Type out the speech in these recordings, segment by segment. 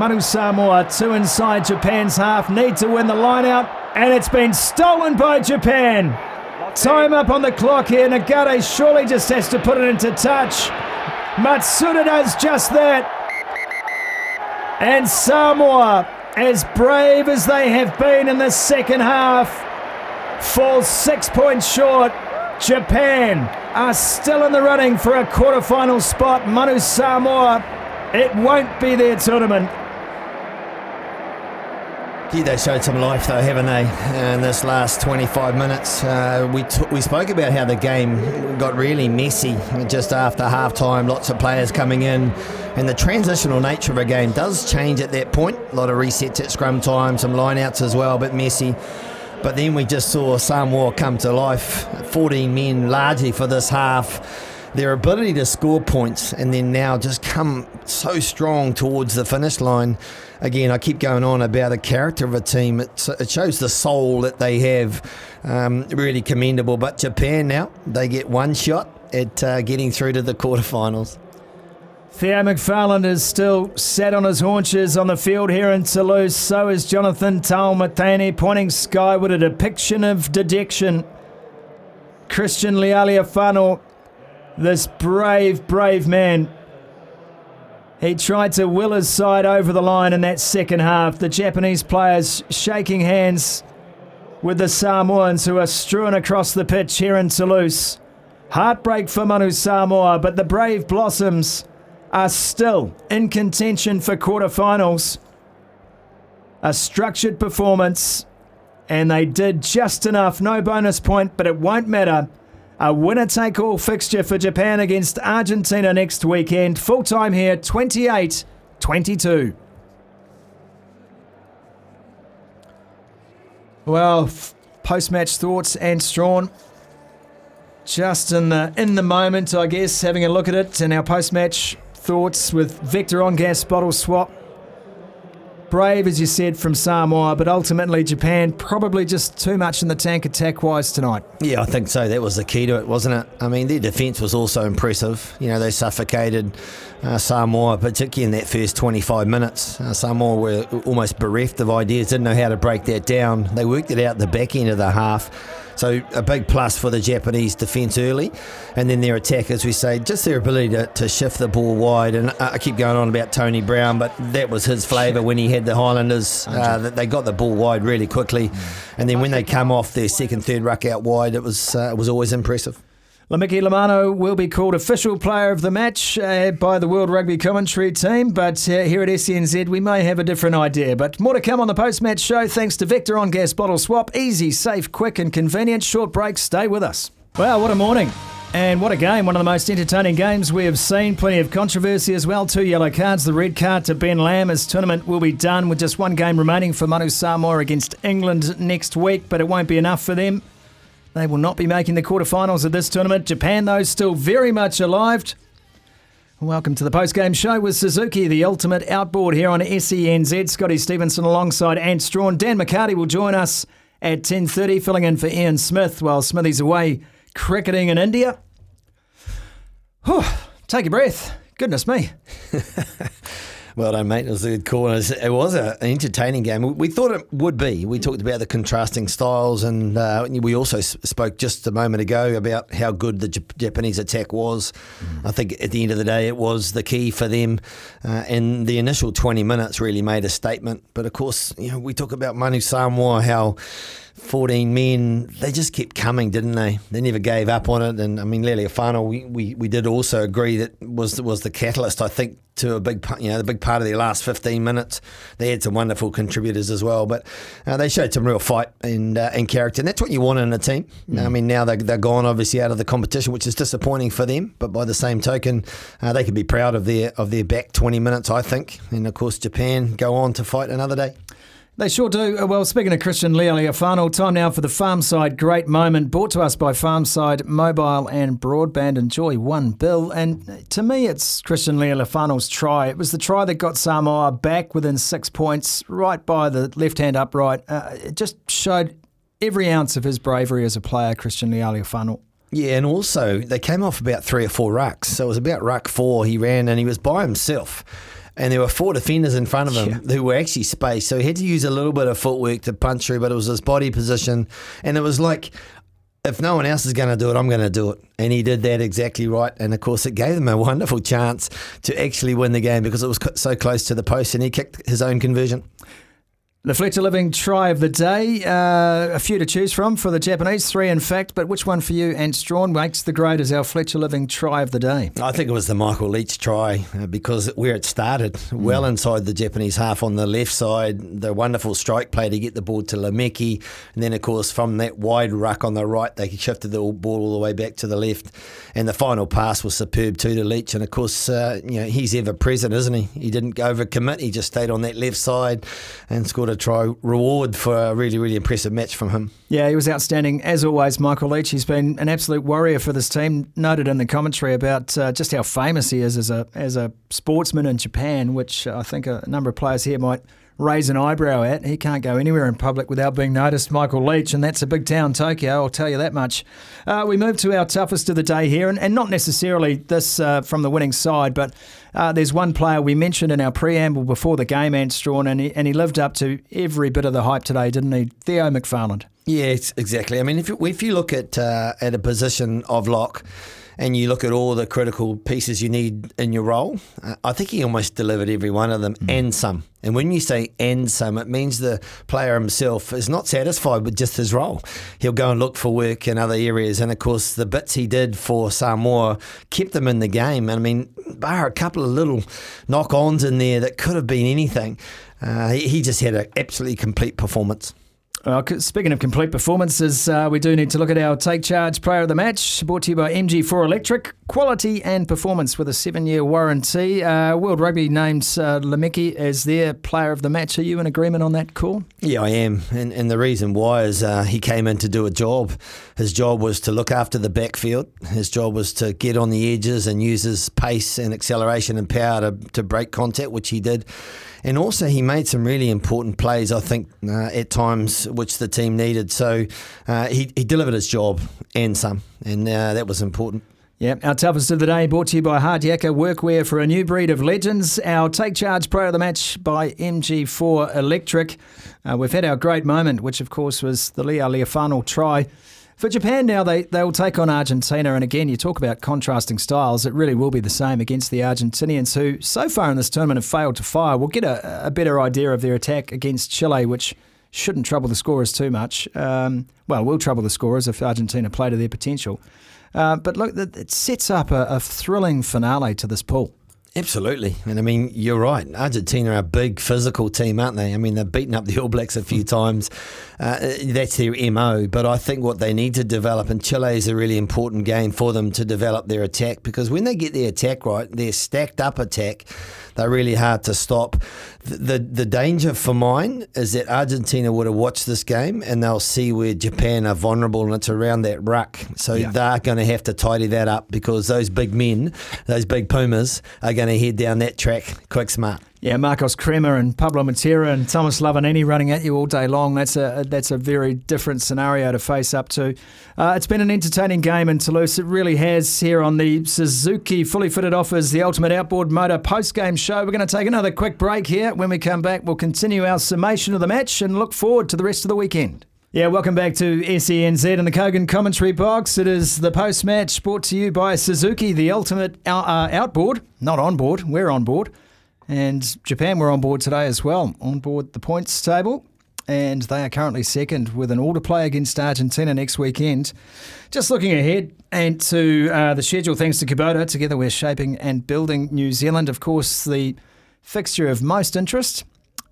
Manu Samoa, two inside Japan's half, need to win the line out, and it's been stolen by Japan. Time up on the clock here. Nagare surely just has to put it into touch. Matsuda does just that. And Samoa, as brave as they have been in the second half, falls six points short. Japan are still in the running for a quarterfinal spot. Manu Samoa, it won't be their tournament. Gee, they showed some life though, haven't they? In this last 25 minutes, uh, we t- we spoke about how the game got really messy just after half time. Lots of players coming in, and the transitional nature of a game does change at that point. A lot of resets at scrum time, some lineouts as well, a bit messy. But then we just saw Samoa come to life. 14 men largely for this half their ability to score points and then now just come so strong towards the finish line. Again, I keep going on about the character of a team. It, shows the soul that they have. Um, really commendable. But Japan now, they get one shot at uh, getting through to the quarterfinals. Theo McFarland is still sat on his haunches on the field here in Toulouse. So is Jonathan Taumateine pointing skyward, a depiction of dejection. Christian Lealiifano this brave, brave man. He tried to will his side over the line in that second half. The Japanese players shaking hands with the Samoans who are strewn across the pitch here in Toulouse. Heartbreak for Manu Samoa, but the Brave Blossoms are still in contention for quarterfinals. A structured performance, and they did just enough. No bonus point, but it won't matter a winner take all fixture for Japan against Argentina next weekend. Full time here, 28 22. Well, post match thoughts Ant Strachan. Just in the in the moment, I guess, having a look at it and our post match thoughts with Vector Ongas bottle swap brave, as you said, from Samoa, but ultimately Japan probably just too much in the tank attack wise tonight. Yeah, I think so. That was the key to it, wasn't it? I mean, their defence was also impressive. You know, they suffocated uh, Samoa, particularly in that first 25 minutes. Uh, Samoa were almost bereft of ideas, didn't know how to break that down. They worked it out the back end of the half so a big plus for the Japanese defence early, and then their attack, as we say, just their ability to, to shift the ball wide. And I keep going on about Tony Brown, but that was his flavour when he had the Highlanders. Uh, they got the ball wide really quickly, and then when they come off their second, third ruck out wide, it was uh, it was always impressive. Lemeki Lomano will be called official player of the match uh, by the World Rugby commentary team, but uh, here at SENZ we may have a different idea. But more to come on the post match show thanks to Vector Ongas Bottle Swap. Easy, safe, quick, and convenient. Short break, stay with us. Wow, what a morning. And what a game, one of the most entertaining games we have seen. Plenty of controversy as well. Two yellow cards, the red card to Ben Lam as tournament will be done with just one game remaining for Manu Samoa against England next week, but it won't be enough for them. They will not be making the quarterfinals of this tournament. Japan, though, still very much alive. Welcome to the post-game show with Suzuki, the ultimate outboard here on SENZ. Scotty Stevenson alongside Ant Strachan. Dan McCarty will join us at 10.30, filling in for Ian Smith while Smithy's away cricketing in India. Whew, take a breath. Goodness me. Well done, mate. It was a good call. It was an entertaining game. We thought it would be. We talked about the contrasting styles, and uh, we also spoke just a moment ago about how good the Japanese attack was. Mm. I think at the end of the day, it was the key for them. Uh, and the initial 20 minutes really made a statement. But of course, you know, we talk about Manu Samoa, how 14 men, they just kept coming, didn't they? They never gave up on it. And I mean, Lealiifano, we, we, we did also agree that was was the catalyst, I think, to a big you know the big part of their last 15 minutes. They had some wonderful contributors as well, but uh, they showed some real fight and uh, and character, and that's what you want in a team. Mm. I mean, now they they're gone obviously out of the competition, which is disappointing for them. But by the same token, uh, they can be proud of their of their back 20 minutes, I think. And of course, Japan go on to fight another day. They sure do. Uh, well, speaking of Christian Leali'ifano, time now for the Farmside Great Moment, brought to us by Farmside Mobile and Broadband. Enjoy one bill. And to me, it's Christian Leali'ifano's try. It was the try that got Samoa back within six points, right by the left hand upright. Uh, it just showed every ounce of his bravery as a player, Christian Leali'ifano. Yeah, and also they came off about three or four rucks. So it was about ruck four. He ran and he was by himself and there were four defenders in front of him yeah. who were actually spaced. So he had to use a little bit of footwork to punch through, but it was his body position, and it was like. If no one else is going to do it, I'm going to do it. And he did that exactly right. And of course, it gave them a wonderful chance to actually win the game because it was so close to the post and he kicked his own conversion. The Fletcher Living try of the day, uh, a few to choose from for the Japanese, three in fact, but which one for you Ant Strachan makes the grade as our Fletcher Living try of the day? I think it was the Michael Leitch try uh, because where it started, mm. well inside the Japanese half on the left side, the wonderful strike play to get the ball to Lemeki, and then of course from that wide ruck on the right, they shifted the ball all the way back to the left, and the final pass was superb too to Leitch, and of course, uh, you know, he's ever present, isn't he? He didn't over commit, he just stayed on that left side and scored to try reward for a really, really impressive match from him. Yeah, he was outstanding as always, Michael Leitch. He's been an absolute warrior for this team. Noted in the commentary about uh, just how famous he is as a as a sportsman in Japan, which I think a number of players here might raise an eyebrow at. He can't go anywhere in public without being noticed, Michael Leitch, and that's a big town, Tokyo, I'll tell you that much. Uh, we move to our toughest of the day here, and, and not necessarily this uh, from the winning side, but uh, there's one player we mentioned in our preamble before the game, Ant Strachan, and he, and he lived up to every bit of the hype today, didn't he? Theo McFarland. Yes, exactly. I mean, if you, if you look at uh, at a position of lock, and you look at all the critical pieces you need in your role, uh, I think he almost delivered every one of them mm. and some. And when you say and some, it means the player himself is not satisfied with just his role. He'll go and look for work in other areas. And of course, the bits he did for Samoa kept them in the game. And I mean, bar a couple of little knock ons in there that could have been anything, uh, he, he just had an absolutely complete performance. Uh, speaking of complete performances, uh, we do need to look at our Take Charge Player of the Match, brought to you by MG4 Electric. Quality and performance with a seven year warranty. Uh, World Rugby names uh, as their Player of the Match. Are you in agreement on that call? Yeah, I am. And, and the reason why is uh, he came in to do a job. His job was to look after the backfield, his job was to get on the edges and use his pace and acceleration and power to, to break contact, which he did. And also, he made some really important plays, I think, uh, at times which the team needed. So uh, he, he delivered his job and some, and uh, that was important. Yeah, our toughest of the day brought to you by Hard Yakka Workwear for a new breed of legends. Our Take Charge Player of the Match by MG4 Electric. Uh, we've had our great moment, which of course was the Leali'ifano try. For Japan now, they, they will take on Argentina. And again, you talk about contrasting styles. It really will be the same against the Argentinians, who so far in this tournament have failed to fire. We'll get a, a better idea of their attack against Chile, which shouldn't trouble the scorers too much. Um, well, will trouble the scorers if Argentina play to their potential. Uh, but look, it sets up a, a thrilling finale to this pool. Absolutely. And I mean, you're right. Argentina are a big physical team, aren't they? I mean, they've beaten up the All Blacks a few times. Uh, that's their MO. But I think what they need to develop, and Chile is a really important game for them to develop their attack because when they get their attack right, their stacked up attack, they're really hard to stop. The, the, the danger for mine is that Argentina would have watched this game and they'll see where Japan are vulnerable and it's around that ruck. So yeah. they're going to have to tidy that up because those big men, those big Pumas, are going to head down that track quick smart. Yeah, Marcos Kremer and Pablo Matera and Thomas Lavanini running at you all day long. That's a that's a very different scenario to face up to. Uh, it's been an entertaining game in Toulouse. It really has here on the Suzuki Fully Fitted Offers, the Ultimate Outboard Motor post game show. We're going to take another quick break here. When we come back, we'll continue our summation of the match and look forward to the rest of the weekend. Yeah, welcome back to SENZ and the Kogan commentary box. It is the post match brought to you by Suzuki, the ultimate out- uh, outboard, not on board. We're on board. And Japan were on board today as well, on board the points table. And they are currently second with an all to play against Argentina next weekend. Just looking ahead and to uh, the schedule, thanks to Kubota, together we're shaping and building New Zealand. Of course, the fixture of most interest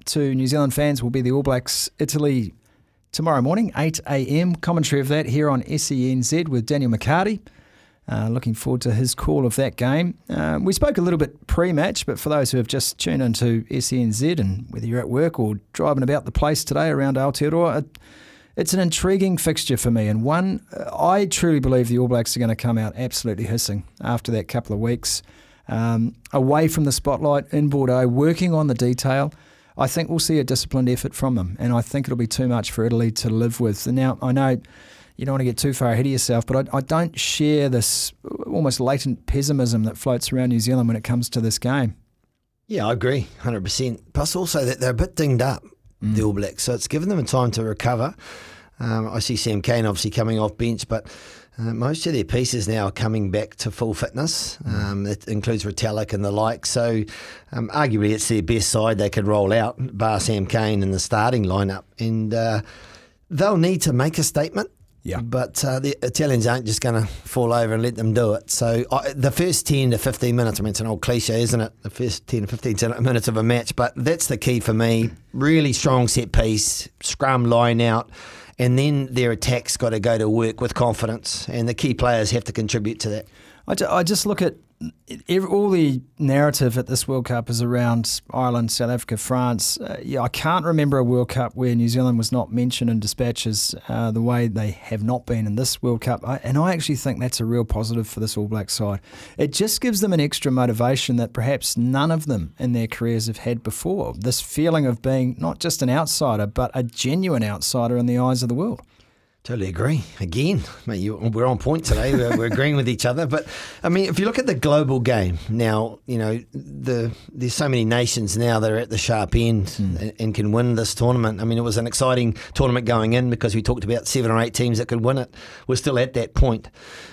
to New Zealand fans will be the All Blacks Italy tomorrow morning, 8 a.m. Commentary of that here on SENZ with Daniel McCarty. Uh, looking forward to his call of that game. Uh, we spoke a little bit pre-match, but for those who have just tuned into SENZ and whether you're at work or driving about the place today around Aotearoa, it, it's an intriguing fixture for me, and one uh, I truly believe the All Blacks are going to come out absolutely hissing after that couple of weeks um, away from the spotlight in Bordeaux, working on the detail. I think we'll see a disciplined effort from them, and I think it'll be too much for Italy to live with. Now, I know you don't want to get too far ahead of yourself, but I, I don't share this almost latent pessimism that floats around New Zealand when it comes to this game. Yeah, I agree, 100%. Plus, also that they're a bit dinged up, mm. the All Blacks, so it's given them time to recover. Um, I see Sam Cane obviously coming off bench, but uh, most of their pieces now are coming back to full fitness. Mm. Um, it includes Retallick and the like. So, um, arguably, it's their best side they could roll out, bar Sam Cane in the starting lineup. And uh, they'll need to make a statement. Yeah. But uh, the Italians aren't just going to fall over and let them do it. So the first 10 to 15 minutes, I mean, it's an old cliche, isn't it? The first 10 to 15 minutes of a match. But that's the key for me. Really strong set piece, scrum line out and then their attack's got to go to work with confidence, and the key players have to contribute to that. I, just look at all the narrative at this World Cup is around Ireland, South Africa, France. Uh, yeah, I can't remember a World Cup where New Zealand was not mentioned in dispatches uh, the way they have not been in this World Cup. I, and I actually think that's a real positive for this All Black side. It just gives them an extra motivation that perhaps none of them in their careers have had before. This feeling of being not just an outsider, but a genuine outsider in the eyes of the world. Totally agree. Again, mate, you, we're on point today. We're, we're, agreeing with each other. But I mean, if you look at the global game now, you know, the there's so many nations now that are at the sharp end mm. and, and, can win this tournament. I mean, it was an exciting tournament going in because we talked about seven or eight teams that could win it. We're still at that point.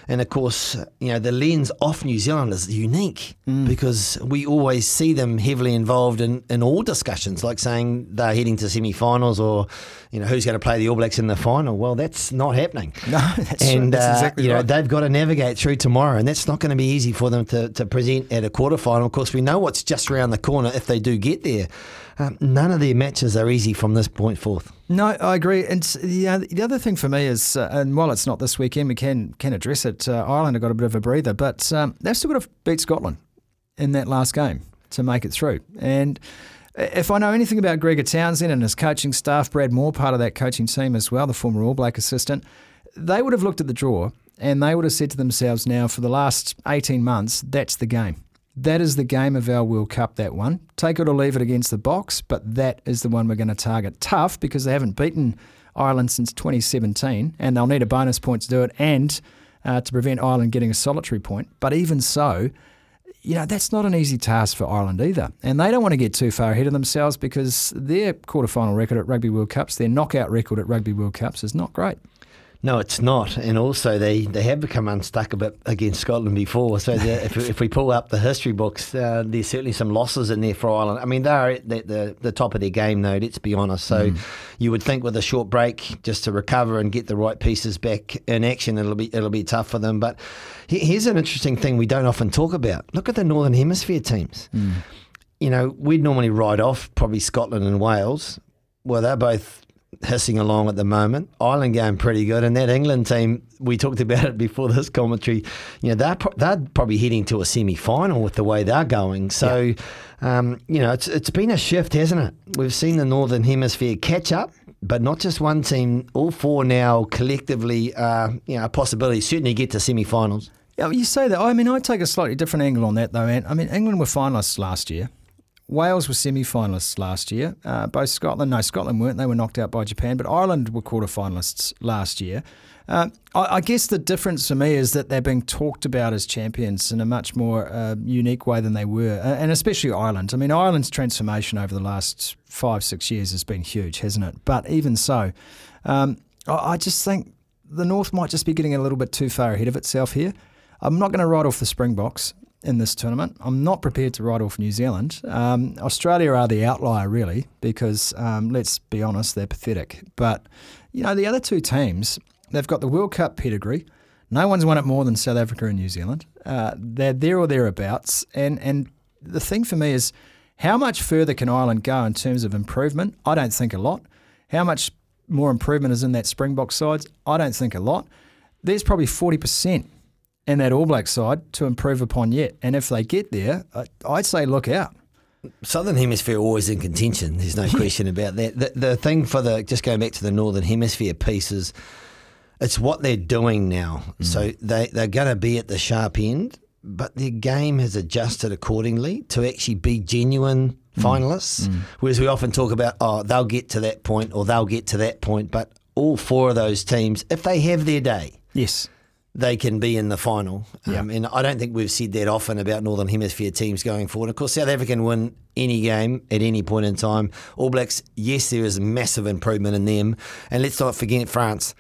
And of course, you know, the lens off New Zealand is unique mm. because we always see them heavily involved in, in all discussions, like saying they're heading to semi finals or, you know, who's going to play the All Blacks in the final. Well, that's not happening. No, that's, and that's uh, exactly you know right. they've got to navigate through tomorrow, and that's not going to be easy for them to, to present at a quarterfinal. Of course, we know what's just around the corner if they do get there. Um, none of their matches are easy from this point forth. No, I agree. And the, uh, the other thing for me is, uh, and while it's not this weekend, we can can address it. Uh, Ireland have got a bit of a breather, but um, they've still got to beat Scotland in that last game to make it through. And if I know anything about Gregor Townsend and his coaching staff, Brad Mooar, part of that coaching team as well, the former All Black assistant, they would have looked at the draw and they would have said to themselves, now for the last 18 months, that's the game. That is the game of our World Cup, that one. Take it or leave it against the box, but that is the one we're going to target. Tough because they haven't beaten Ireland since 2017 and they'll need a bonus point to do it and uh, to prevent Ireland getting a solitary point. But even so, you know, that's not an easy task for Ireland either. And they don't want to get too far ahead of themselves because their quarterfinal record at Rugby World Cups, their knockout record at Rugby World Cups is not great. No, it's not. And also, they, they have become unstuck a bit against Scotland before. So if, if we pull up the history books, uh, there's certainly some losses in there for Ireland. I mean, they're at the, the, the top of their game, though, let's be honest. So mm. you would think with a short break, just to recover and get the right pieces back in action, it'll be, it'll be tough for them. But here's an interesting thing we don't often talk about look at the Northern Hemisphere teams. Mm. You know, we'd normally write off probably Scotland and Wales. Well, they're both hissing along at the moment. Ireland going pretty good, and that England team we talked about it before this commentary. You know they're pro- they're probably heading to a semi final with the way they're going. So, yeah. um, you know it's it's been a shift, hasn't it? We've seen the Northern Hemisphere catch up. But not just one team, all four now collectively, uh, you know, a possibility certainly get to semi-finals. Yeah, you say that. I mean, I take a slightly different angle on that, though. And I mean, England were finalists last year. Wales were semi finalists last year. Uh, both Scotland, no, Scotland weren't. They were knocked out by Japan, but Ireland were quarter finalists last year. Uh, I, I, guess the difference for me is that they're being talked about as champions in a much more uh, unique way than they were, and especially Ireland. I mean, Ireland's transformation over the last five, six years has been huge, hasn't it? But even so, um, I, I just think the North might just be getting a little bit too far ahead of itself here. I'm not going to write off the Springboks in this tournament. I'm not prepared to write off New Zealand. Um, Australia are the outlier, really, because um, let's be honest, they're pathetic. But, you know, the other two teams, they've got the World Cup pedigree. No one's won it more than South Africa and New Zealand. Uh, they're there or thereabouts. And, and the thing for me is, how much further can Ireland go in terms of improvement? I don't think a lot. How much more improvement is in that Springbok sides? I don't think a lot. There's probably 40% in that All Black side to improve upon yet. And if they get there, I'd say look out. Southern Hemisphere always in contention. There's no question about that. The, the thing for the just going back to the Northern Hemisphere piece is it's what they're doing now. Mm. So they they're going to be at the sharp end, but their game has adjusted accordingly to actually be genuine mm. finalists. Mm. Whereas we often talk about oh they'll get to that point or they'll get to that point, but all four of those teams, if they have their day, yes, they can be in the final. Yeah. Um, and I don't think we've said that often about Northern Hemisphere teams going forward. Of course, South Africa can win any game at any point in time. All Blacks, yes, there is massive improvement in them. And let's not forget France.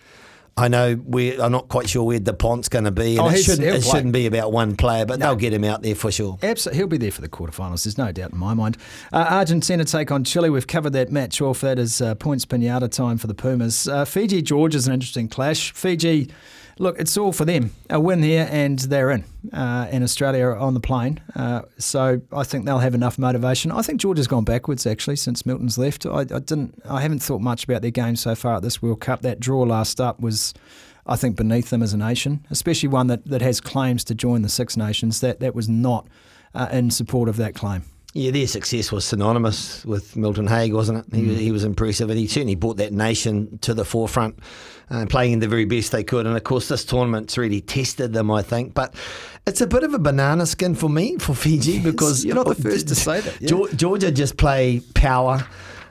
I know we I'm not quite sure where the Dupont's going to be, and oh, it, shouldn't, it shouldn't be about one player, but no. they'll get him out there for sure. Absolutely, he'll be there for the quarterfinals. There's no doubt in my mind. Uh, Argentina take on Chile. We've covered that match off. That is uh, points pinata time for the Pumas. Uh, Fiji Georgia is an interesting clash. Fiji look, it's all for them. A win here and they're in. Uh, in Australia on the plane. Uh, so I think they'll have enough motivation. I think Georgia's gone backwards actually since Milton's left. I, I, didn't. I haven't thought much about their game so far at this World Cup. That draw last up was. I think beneath them as a nation, especially one that, that has claims to join the Six Nations, that, that was not uh, in support of that claim. Yeah, their success was synonymous with Milton Haig, wasn't it? He, mm. he was impressive, and he certainly brought that nation to the forefront, uh, playing the very best they could. And of course, this tournament's really tested them, I think. But it's a bit of a banana skin for me for Fiji yes, because you're not the first to say that. Yeah. Georgia just play power.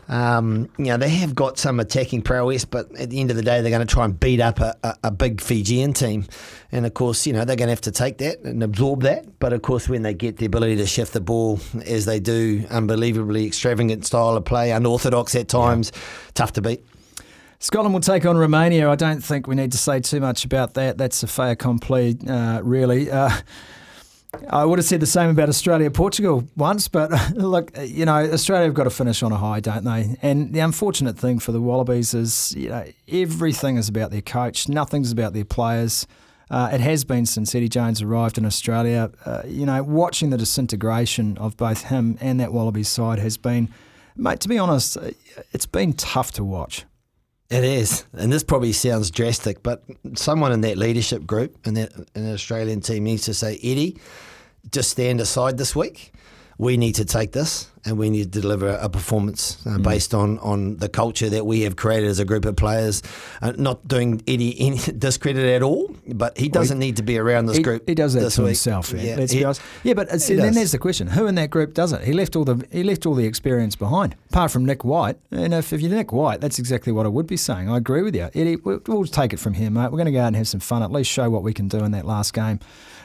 Um, you know, they have got some attacking prowess, but at the end of the day, they're going to try and beat up a, a, a, big Fijian team. And of course, you know, they're going to have to take that and absorb that. But of course, when they get the ability to shift the ball as they do, unbelievably extravagant style of play, unorthodox at times, yeah. tough to beat. Scotland will take on Romania. I don't think we need to say too much about that. That's a fait accompli, uh, really. Uh, I would have said the same about Australia Portugal once, but look, you know, Australia have got to finish on a high, don't they? And the unfortunate thing for the Wallabies is, you know, everything is about their coach, nothing's about their players. Uh, it has been since Eddie Jones arrived in Australia. Uh, you know, watching the disintegration of both him and that Wallabies side has been, mate, to be honest, uh, it's been tough to watch. It is, and this probably sounds drastic, but someone in that leadership group in that in Australian team needs to say, Eddie, just stand aside this week we need to take this and we need to deliver a performance uh, mm. based on, on the culture that we have created as a group of players. Uh, not doing Eddie any discredit at all, but he doesn't well, need to be around this he, group. He does that to week. himself. Yeah, yeah, let's he, be honest. yeah but then there's the question: Who in that group does it? He left all the he left all the experience behind, apart from Nick White. And if, if you're Nick White, that's exactly what I would be saying. I agree with you, Eddie. We'll, we'll take it from here, mate. We're going to go out and have some fun. At least show what we can do in that last game.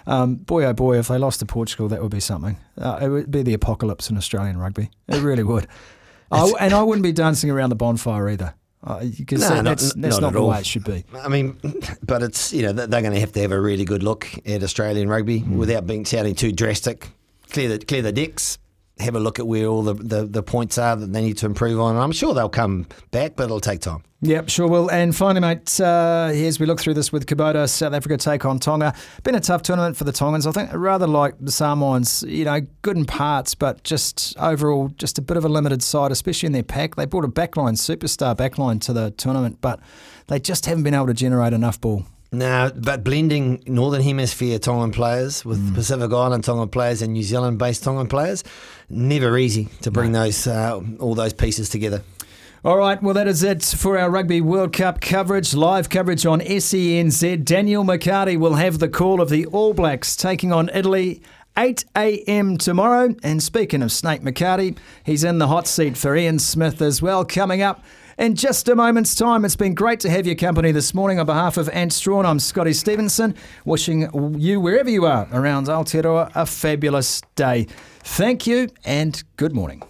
Um, boy, oh boy, if they lost to Portugal, that would be something. Uh, it would be the apocalypse in Australian rugby. It really would. I, and I wouldn't be dancing around the bonfire either. Because uh, no, that's, not, that's not, not the all. way it should be. I mean, but it's you know they're going to have to have a really good look at Australian rugby mm. without being sounding too drastic. Clear the clear the decks, have a look at where all the, the, the, points are that they need to improve on. And I'm sure they'll come back, but it'll take time. Yep, sure will. And finally, mate, uh, as we look through this with Kubota, South Africa take on Tonga. Been a tough tournament for the Tongans. I think rather like the Samoans, you know, good in parts, but just overall, just a bit of a limited side, especially in their pack. They brought a backline, superstar backline to the tournament, but they just haven't been able to generate enough ball. No, but blending Northern Hemisphere Tongan players with mm. Pacific Island Tongan players and New Zealand based Tongan players, never easy to bring no. those uh, all those pieces together. All right, well, that is it for our Rugby World Cup coverage. Live coverage on SENZ. Daniel McCarty will have the call of the All Blacks taking on Italy 8 a.m. tomorrow. And speaking of Snake McCarty, he's in the hot seat for Ian Smith as well. Coming up in just a moment's time. It's been great to have your company this morning. On behalf of Ant Strachan, I'm Scotty Stevenson, wishing you, wherever you are around Aotearoa, a fabulous day. Thank you and good morning.